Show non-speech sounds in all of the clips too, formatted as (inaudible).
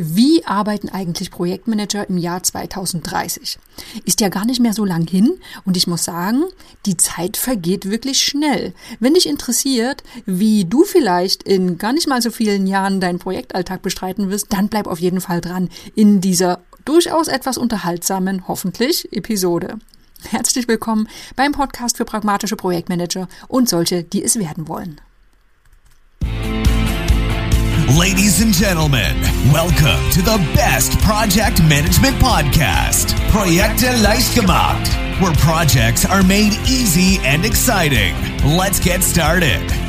Wie arbeiten eigentlich Projektmanager im Jahr 2030? Ist ja gar nicht mehr so lang hin und ich muss sagen, die Zeit vergeht wirklich schnell. Wenn dich interessiert, wie du vielleicht in gar nicht mal so vielen Jahren deinen Projektalltag bestreiten wirst, dann bleib auf jeden Fall dran in dieser durchaus etwas unterhaltsamen, hoffentlich, Episode. Herzlich willkommen beim Podcast für pragmatische Projektmanager und solche, die es werden wollen. Ladies and gentlemen, welcome to the best project management podcast, Projekte gemacht, where projects are made easy and exciting. Let's get started.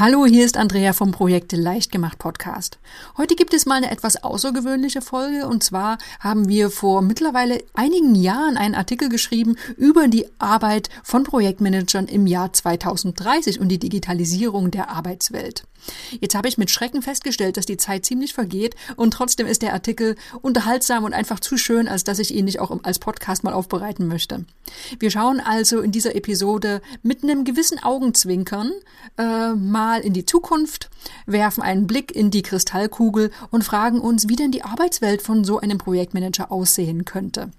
Hallo, hier ist Andrea vom Projekte leicht gemacht Podcast. Heute gibt es mal eine etwas außergewöhnliche Folge und zwar haben wir vor mittlerweile einigen Jahren einen Artikel geschrieben über die Arbeit von Projektmanagern im Jahr 2030 und die Digitalisierung der Arbeitswelt. Jetzt habe ich mit Schrecken festgestellt, dass die Zeit ziemlich vergeht und trotzdem ist der Artikel unterhaltsam und einfach zu schön, als dass ich ihn nicht auch als Podcast mal aufbereiten möchte. Wir schauen also in dieser Episode mit einem gewissen Augenzwinkern äh, mal in die Zukunft, werfen einen Blick in die Kristallkugel und fragen uns, wie denn die Arbeitswelt von so einem Projektmanager aussehen könnte.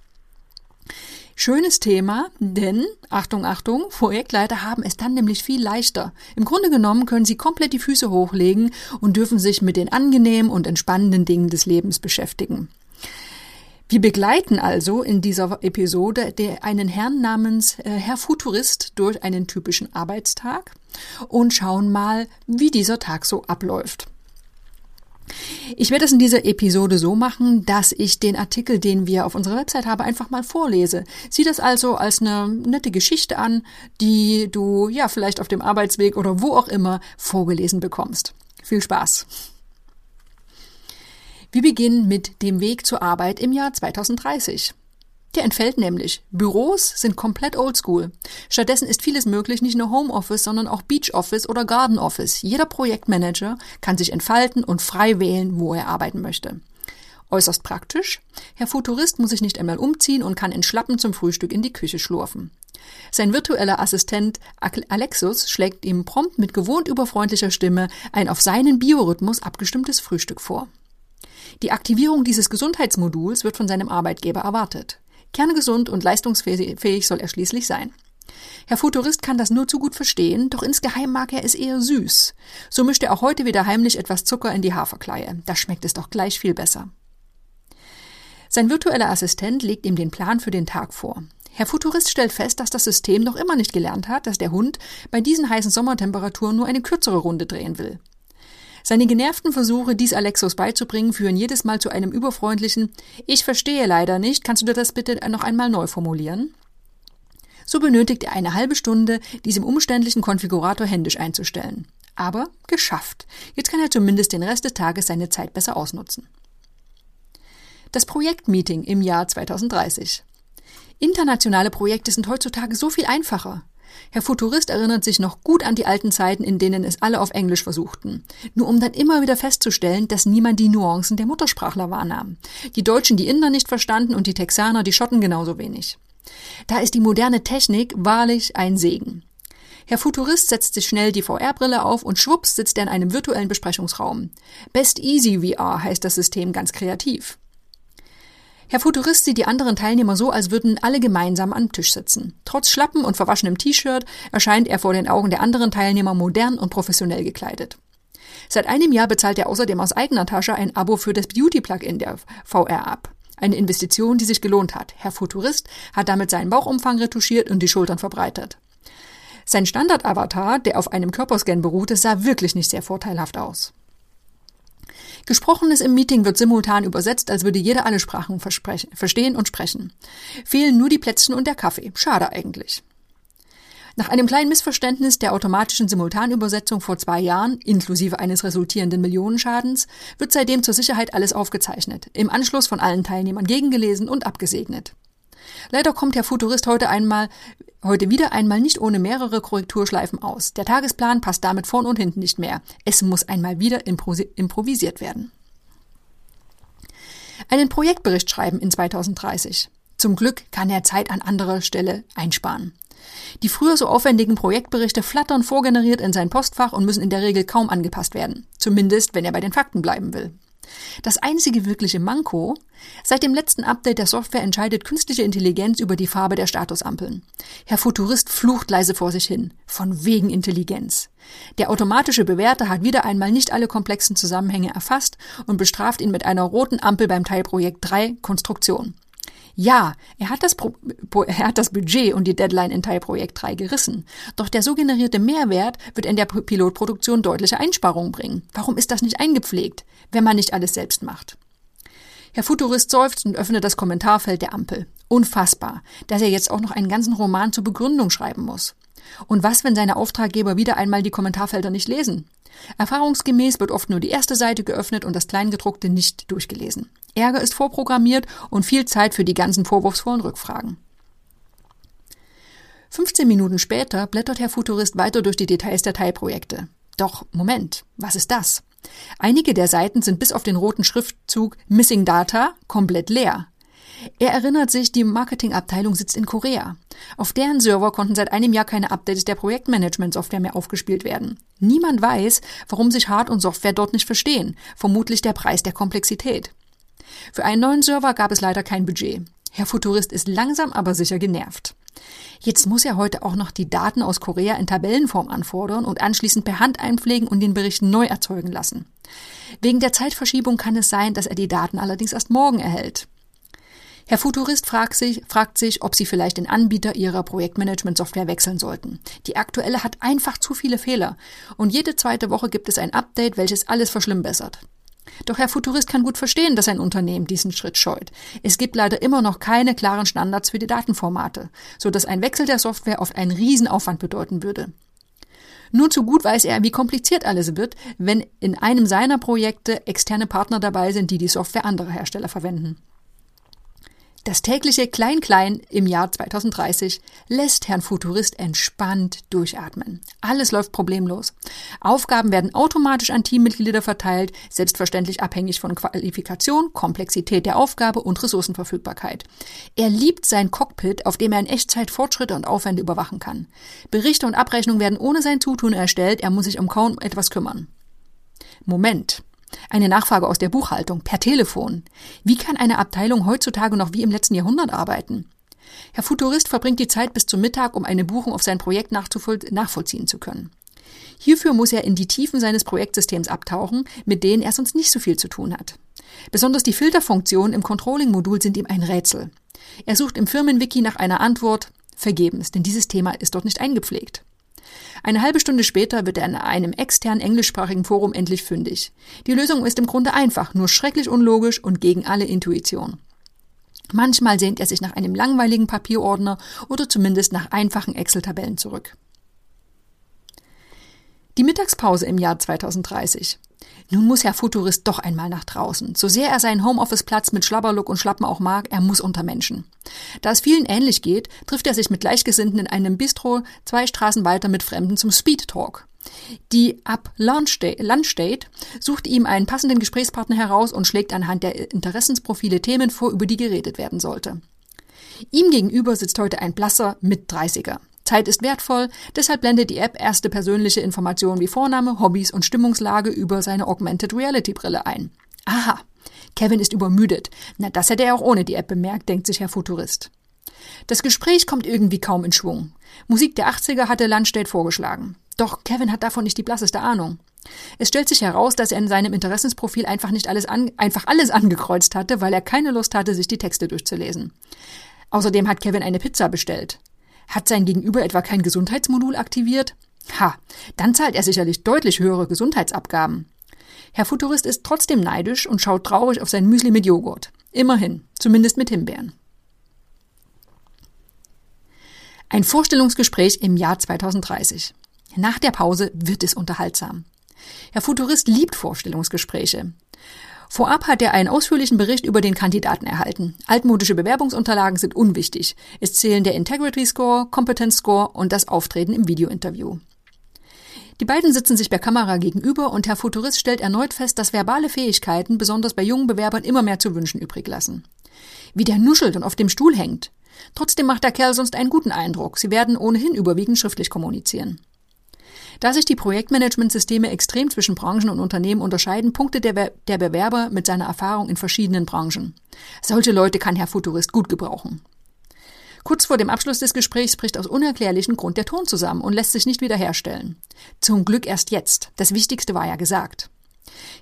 Schönes Thema, denn, Achtung, Achtung, Projektleiter haben es dann nämlich viel leichter. Im Grunde genommen können sie komplett die Füße hochlegen und dürfen sich mit den angenehmen und entspannenden Dingen des Lebens beschäftigen. Wir begleiten also in dieser Episode einen Herrn namens äh, Herr Futurist durch einen typischen Arbeitstag und schauen mal, wie dieser Tag so abläuft. Ich werde es in dieser Episode so machen, dass ich den Artikel, den wir auf unserer Website haben, einfach mal vorlese. Sieh das also als eine nette Geschichte an, die du ja vielleicht auf dem Arbeitsweg oder wo auch immer vorgelesen bekommst. Viel Spaß! Wir beginnen mit dem Weg zur Arbeit im Jahr 2030. Der entfällt nämlich. Büros sind komplett oldschool. Stattdessen ist vieles möglich, nicht nur Homeoffice, sondern auch Beach Office oder Garden Office. Jeder Projektmanager kann sich entfalten und frei wählen, wo er arbeiten möchte. Äußerst praktisch. Herr Futurist muss sich nicht einmal umziehen und kann in Schlappen zum Frühstück in die Küche schlurfen. Sein virtueller Assistent Alexus schlägt ihm prompt mit gewohnt überfreundlicher Stimme ein auf seinen Biorhythmus abgestimmtes Frühstück vor. Die Aktivierung dieses Gesundheitsmoduls wird von seinem Arbeitgeber erwartet. Kerngesund und leistungsfähig soll er schließlich sein. Herr Futurist kann das nur zu gut verstehen, doch insgeheim mag er es eher süß. So mischt er auch heute wieder heimlich etwas Zucker in die Haferkleie. Da schmeckt es doch gleich viel besser. Sein virtueller Assistent legt ihm den Plan für den Tag vor. Herr Futurist stellt fest, dass das System noch immer nicht gelernt hat, dass der Hund bei diesen heißen Sommertemperaturen nur eine kürzere Runde drehen will. Seine genervten Versuche, dies Alexos beizubringen, führen jedes Mal zu einem überfreundlichen Ich verstehe leider nicht, kannst du dir das bitte noch einmal neu formulieren? So benötigt er eine halbe Stunde, diesem umständlichen Konfigurator händisch einzustellen. Aber geschafft. Jetzt kann er zumindest den Rest des Tages seine Zeit besser ausnutzen. Das Projektmeeting im Jahr 2030. Internationale Projekte sind heutzutage so viel einfacher. Herr Futurist erinnert sich noch gut an die alten Zeiten, in denen es alle auf Englisch versuchten. Nur um dann immer wieder festzustellen, dass niemand die Nuancen der Muttersprachler wahrnahm. Die Deutschen die Inder nicht verstanden und die Texaner die Schotten genauso wenig. Da ist die moderne Technik wahrlich ein Segen. Herr Futurist setzt sich schnell die VR-Brille auf und schwupps sitzt er in einem virtuellen Besprechungsraum. Best Easy VR heißt das System ganz kreativ. Herr Futurist sieht die anderen Teilnehmer so, als würden alle gemeinsam am Tisch sitzen. Trotz Schlappen und verwaschenem T-Shirt erscheint er vor den Augen der anderen Teilnehmer modern und professionell gekleidet. Seit einem Jahr bezahlt er außerdem aus eigener Tasche ein Abo für das Beauty-Plugin der VR ab. Eine Investition, die sich gelohnt hat. Herr Futurist hat damit seinen Bauchumfang retuschiert und die Schultern verbreitert. Sein Standard-Avatar, der auf einem Körperscan beruhte, sah wirklich nicht sehr vorteilhaft aus. Gesprochenes im Meeting wird simultan übersetzt, als würde jeder alle Sprachen verstehen und sprechen. Fehlen nur die Plätzchen und der Kaffee. Schade eigentlich. Nach einem kleinen Missverständnis der automatischen Simultanübersetzung vor zwei Jahren, inklusive eines resultierenden Millionenschadens, wird seitdem zur Sicherheit alles aufgezeichnet, im Anschluss von allen Teilnehmern gegengelesen und abgesegnet. Leider kommt Herr Futurist heute einmal, heute wieder einmal nicht ohne mehrere Korrekturschleifen aus. Der Tagesplan passt damit vorn und hinten nicht mehr. Es muss einmal wieder improvisiert werden. Einen Projektbericht schreiben in 2030. Zum Glück kann er Zeit an anderer Stelle einsparen. Die früher so aufwendigen Projektberichte flattern vorgeneriert in sein Postfach und müssen in der Regel kaum angepasst werden. Zumindest, wenn er bei den Fakten bleiben will. Das einzige wirkliche Manko, seit dem letzten Update der Software entscheidet künstliche Intelligenz über die Farbe der Statusampeln. Herr Futurist flucht leise vor sich hin. Von wegen Intelligenz. Der automatische Bewerter hat wieder einmal nicht alle komplexen Zusammenhänge erfasst und bestraft ihn mit einer roten Ampel beim Teilprojekt 3 Konstruktion. Ja, er hat, das Pro (laughs) er hat das Budget und die Deadline in Teilprojekt 3 gerissen. Doch der so generierte Mehrwert wird in der Pilotproduktion deutliche Einsparungen bringen. Warum ist das nicht eingepflegt, wenn man nicht alles selbst macht? Herr Futurist seufzt und öffnet das Kommentarfeld der Ampel. Unfassbar, dass er jetzt auch noch einen ganzen Roman zur Begründung schreiben muss. Und was, wenn seine Auftraggeber wieder einmal die Kommentarfelder nicht lesen? Erfahrungsgemäß wird oft nur die erste Seite geöffnet und das Kleingedruckte nicht durchgelesen. Ärger ist vorprogrammiert und viel Zeit für die ganzen vorwurfsvollen Rückfragen. 15 Minuten später blättert Herr Futurist weiter durch die Details der Teilprojekte. Doch, Moment, was ist das? Einige der Seiten sind bis auf den roten Schriftzug Missing Data komplett leer. Er erinnert sich, die Marketingabteilung sitzt in Korea. Auf deren Server konnten seit einem Jahr keine Updates der Projektmanagement-Software mehr aufgespielt werden. Niemand weiß, warum sich Hard- und Software dort nicht verstehen. Vermutlich der Preis der Komplexität. Für einen neuen Server gab es leider kein Budget. Herr Futurist ist langsam aber sicher genervt. Jetzt muss er heute auch noch die Daten aus Korea in Tabellenform anfordern und anschließend per Hand einpflegen und den Bericht neu erzeugen lassen. Wegen der Zeitverschiebung kann es sein, dass er die Daten allerdings erst morgen erhält. Herr Futurist fragt sich, fragt sich, ob Sie vielleicht den Anbieter Ihrer Projektmanagement-Software wechseln sollten. Die aktuelle hat einfach zu viele Fehler und jede zweite Woche gibt es ein Update, welches alles verschlimmbessert. Doch Herr Futurist kann gut verstehen, dass ein Unternehmen diesen Schritt scheut. Es gibt leider immer noch keine klaren Standards für die Datenformate, so dass ein Wechsel der Software oft einen Riesenaufwand bedeuten würde. Nur zu gut weiß er, wie kompliziert alles wird, wenn in einem seiner Projekte externe Partner dabei sind, die die Software anderer Hersteller verwenden. Das tägliche Klein-Klein im Jahr 2030 lässt Herrn Futurist entspannt durchatmen. Alles läuft problemlos. Aufgaben werden automatisch an Teammitglieder verteilt, selbstverständlich abhängig von Qualifikation, Komplexität der Aufgabe und Ressourcenverfügbarkeit. Er liebt sein Cockpit, auf dem er in Echtzeit Fortschritte und Aufwände überwachen kann. Berichte und Abrechnungen werden ohne sein Zutun erstellt, er muss sich um kaum etwas kümmern. Moment. Eine Nachfrage aus der Buchhaltung per Telefon. Wie kann eine Abteilung heutzutage noch wie im letzten Jahrhundert arbeiten? Herr Futurist verbringt die Zeit bis zum Mittag, um eine Buchung auf sein Projekt nachvollziehen zu können. Hierfür muss er in die Tiefen seines Projektsystems abtauchen, mit denen er sonst nicht so viel zu tun hat. Besonders die Filterfunktionen im Controlling-Modul sind ihm ein Rätsel. Er sucht im Firmenwiki nach einer Antwort, vergebens, denn dieses Thema ist dort nicht eingepflegt. Eine halbe Stunde später wird er in einem externen englischsprachigen Forum endlich fündig. Die Lösung ist im Grunde einfach, nur schrecklich unlogisch und gegen alle Intuition. Manchmal sehnt er sich nach einem langweiligen Papierordner oder zumindest nach einfachen Excel-Tabellen zurück. Die Mittagspause im Jahr 2030. Nun muss Herr Futurist doch einmal nach draußen. So sehr er seinen Homeoffice-Platz mit Schlabberlook und Schlappen auch mag, er muss unter Menschen. Da es vielen ähnlich geht, trifft er sich mit Gleichgesinnten in einem Bistro zwei Straßen weiter mit Fremden zum Speed Talk. Die Lunch Date sucht ihm einen passenden Gesprächspartner heraus und schlägt anhand der Interessensprofile Themen vor, über die geredet werden sollte. Ihm gegenüber sitzt heute ein blasser Mit-30er. Zeit ist wertvoll, deshalb blendet die App erste persönliche Informationen wie Vorname, Hobbys und Stimmungslage über seine Augmented Reality Brille ein. Aha, Kevin ist übermüdet. Na, das hätte er auch ohne die App bemerkt, denkt sich Herr Futurist. Das Gespräch kommt irgendwie kaum in Schwung. Musik der 80er hatte Landstedt vorgeschlagen. Doch Kevin hat davon nicht die blasseste Ahnung. Es stellt sich heraus, dass er in seinem Interessensprofil einfach nicht alles an, einfach alles angekreuzt hatte, weil er keine Lust hatte, sich die Texte durchzulesen. Außerdem hat Kevin eine Pizza bestellt. Hat sein Gegenüber etwa kein Gesundheitsmodul aktiviert? Ha, dann zahlt er sicherlich deutlich höhere Gesundheitsabgaben. Herr Futurist ist trotzdem neidisch und schaut traurig auf sein Müsli mit Joghurt. Immerhin, zumindest mit Himbeeren. Ein Vorstellungsgespräch im Jahr 2030. Nach der Pause wird es unterhaltsam. Herr Futurist liebt Vorstellungsgespräche. Vorab hat er einen ausführlichen Bericht über den Kandidaten erhalten. Altmodische Bewerbungsunterlagen sind unwichtig. Es zählen der Integrity Score, Competence Score und das Auftreten im Videointerview. Die beiden sitzen sich per Kamera gegenüber und Herr Futurist stellt erneut fest, dass verbale Fähigkeiten besonders bei jungen Bewerbern immer mehr zu wünschen übrig lassen. Wie der nuschelt und auf dem Stuhl hängt. Trotzdem macht der Kerl sonst einen guten Eindruck. Sie werden ohnehin überwiegend schriftlich kommunizieren. Da sich die Projektmanagementsysteme extrem zwischen Branchen und Unternehmen unterscheiden, punktet der, der Bewerber mit seiner Erfahrung in verschiedenen Branchen. Solche Leute kann Herr Futurist gut gebrauchen. Kurz vor dem Abschluss des Gesprächs bricht aus unerklärlichen Grund der Ton zusammen und lässt sich nicht wiederherstellen. Zum Glück erst jetzt. Das Wichtigste war ja gesagt.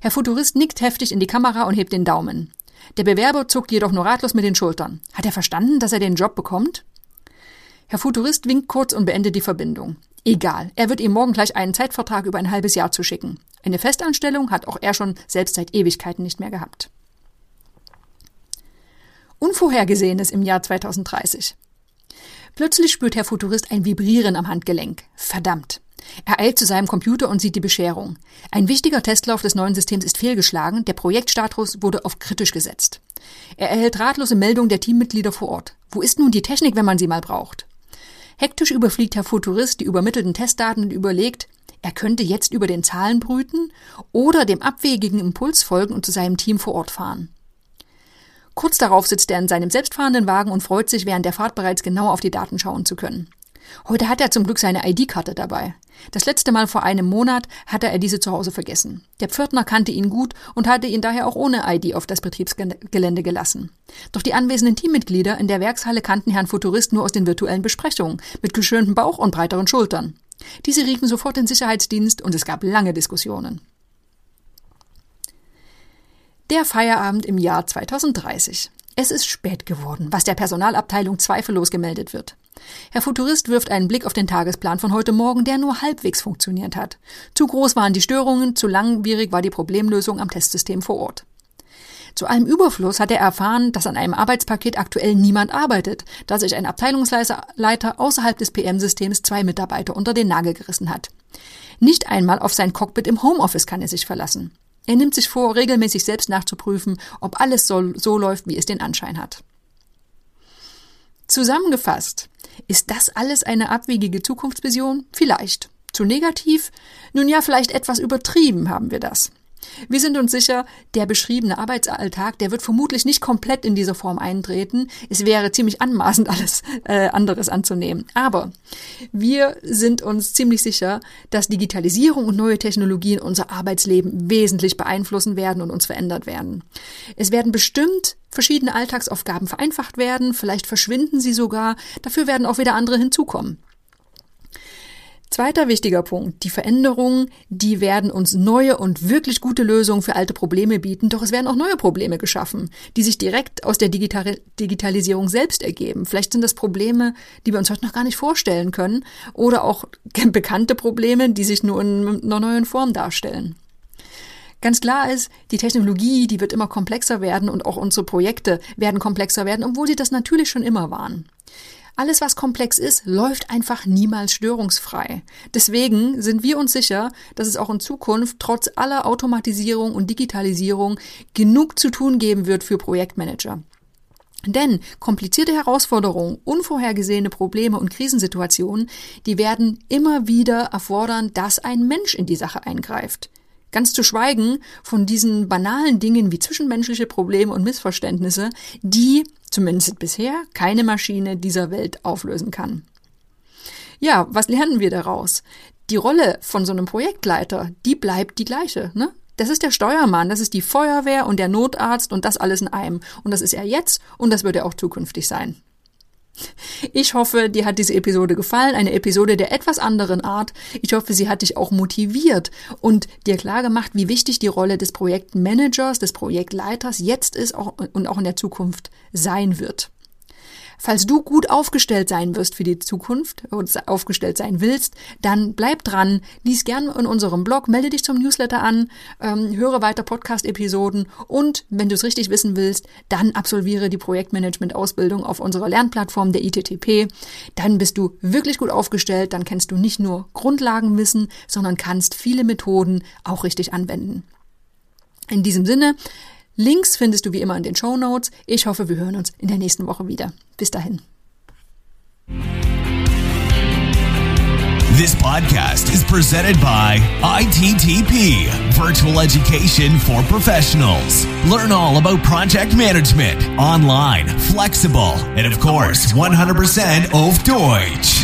Herr Futurist nickt heftig in die Kamera und hebt den Daumen. Der Bewerber zuckt jedoch nur ratlos mit den Schultern. Hat er verstanden, dass er den Job bekommt? Herr Futurist winkt kurz und beendet die Verbindung. Egal, er wird ihm morgen gleich einen Zeitvertrag über ein halbes Jahr zuschicken. Eine Festanstellung hat auch er schon selbst seit Ewigkeiten nicht mehr gehabt. Unvorhergesehenes im Jahr 2030. Plötzlich spürt Herr Futurist ein Vibrieren am Handgelenk. Verdammt. Er eilt zu seinem Computer und sieht die Bescherung. Ein wichtiger Testlauf des neuen Systems ist fehlgeschlagen, der Projektstatus wurde auf kritisch gesetzt. Er erhält ratlose Meldungen der Teammitglieder vor Ort. Wo ist nun die Technik, wenn man sie mal braucht? Hektisch überfliegt Herr Futurist die übermittelten Testdaten und überlegt, er könnte jetzt über den Zahlen brüten oder dem abwegigen Impuls folgen und zu seinem Team vor Ort fahren. Kurz darauf sitzt er in seinem selbstfahrenden Wagen und freut sich, während der Fahrt bereits genau auf die Daten schauen zu können. Heute hat er zum Glück seine ID-Karte dabei. Das letzte Mal vor einem Monat hatte er diese zu Hause vergessen. Der Pförtner kannte ihn gut und hatte ihn daher auch ohne ID auf das Betriebsgelände gelassen. Doch die anwesenden Teammitglieder in der Werkshalle kannten Herrn Futurist nur aus den virtuellen Besprechungen, mit geschöntem Bauch und breiteren Schultern. Diese riefen sofort den Sicherheitsdienst und es gab lange Diskussionen. Der Feierabend im Jahr 2030. Es ist spät geworden, was der Personalabteilung zweifellos gemeldet wird. Herr Futurist wirft einen Blick auf den Tagesplan von heute Morgen, der nur halbwegs funktioniert hat. Zu groß waren die Störungen, zu langwierig war die Problemlösung am Testsystem vor Ort. Zu allem Überfluss hat er erfahren, dass an einem Arbeitspaket aktuell niemand arbeitet, da sich ein Abteilungsleiter außerhalb des PM-Systems zwei Mitarbeiter unter den Nagel gerissen hat. Nicht einmal auf sein Cockpit im Homeoffice kann er sich verlassen. Er nimmt sich vor, regelmäßig selbst nachzuprüfen, ob alles so, so läuft, wie es den Anschein hat. Zusammengefasst, ist das alles eine abwegige Zukunftsvision? Vielleicht. Zu negativ? Nun ja, vielleicht etwas übertrieben haben wir das. Wir sind uns sicher, der beschriebene Arbeitsalltag, der wird vermutlich nicht komplett in dieser Form eintreten. Es wäre ziemlich anmaßend, (laughs) alles äh, anderes anzunehmen. Aber wir sind uns ziemlich sicher, dass Digitalisierung und neue Technologien unser Arbeitsleben wesentlich beeinflussen werden und uns verändert werden. Es werden bestimmt verschiedene Alltagsaufgaben vereinfacht werden, vielleicht verschwinden sie sogar, dafür werden auch wieder andere hinzukommen. Zweiter wichtiger Punkt. Die Veränderungen, die werden uns neue und wirklich gute Lösungen für alte Probleme bieten, doch es werden auch neue Probleme geschaffen, die sich direkt aus der Digital Digitalisierung selbst ergeben. Vielleicht sind das Probleme, die wir uns heute noch gar nicht vorstellen können oder auch (laughs) bekannte Probleme, die sich nur in einer neuen Form darstellen. Ganz klar ist, die Technologie, die wird immer komplexer werden und auch unsere Projekte werden komplexer werden, obwohl sie das natürlich schon immer waren. Alles, was komplex ist, läuft einfach niemals störungsfrei. Deswegen sind wir uns sicher, dass es auch in Zukunft trotz aller Automatisierung und Digitalisierung genug zu tun geben wird für Projektmanager. Denn komplizierte Herausforderungen, unvorhergesehene Probleme und Krisensituationen, die werden immer wieder erfordern, dass ein Mensch in die Sache eingreift. Ganz zu schweigen von diesen banalen Dingen wie zwischenmenschliche Probleme und Missverständnisse, die, zumindest bisher, keine Maschine dieser Welt auflösen kann. Ja, was lernen wir daraus? Die Rolle von so einem Projektleiter, die bleibt die gleiche, ne? Das ist der Steuermann, das ist die Feuerwehr und der Notarzt und das alles in einem. Und das ist er jetzt und das wird er auch zukünftig sein. Ich hoffe, dir hat diese Episode gefallen, eine Episode der etwas anderen Art. Ich hoffe, sie hat dich auch motiviert und dir klar gemacht, wie wichtig die Rolle des Projektmanagers, des Projektleiters jetzt ist und auch in der Zukunft sein wird. Falls du gut aufgestellt sein wirst für die Zukunft und aufgestellt sein willst, dann bleib dran, lies gern in unserem Blog, melde dich zum Newsletter an, ähm, höre weiter Podcast-Episoden und wenn du es richtig wissen willst, dann absolviere die Projektmanagement-Ausbildung auf unserer Lernplattform der ITTP. Dann bist du wirklich gut aufgestellt, dann kennst du nicht nur Grundlagenwissen, sondern kannst viele Methoden auch richtig anwenden. In diesem Sinne, Links findest du wie immer in den Show Notes. Ich hoffe, wir hören uns in der nächsten Woche wieder. Bis dahin. This podcast is presented by ITTP, Virtual Education for Professionals. Learn all about project management, online, flexible, and of course, 100% auf Deutsch.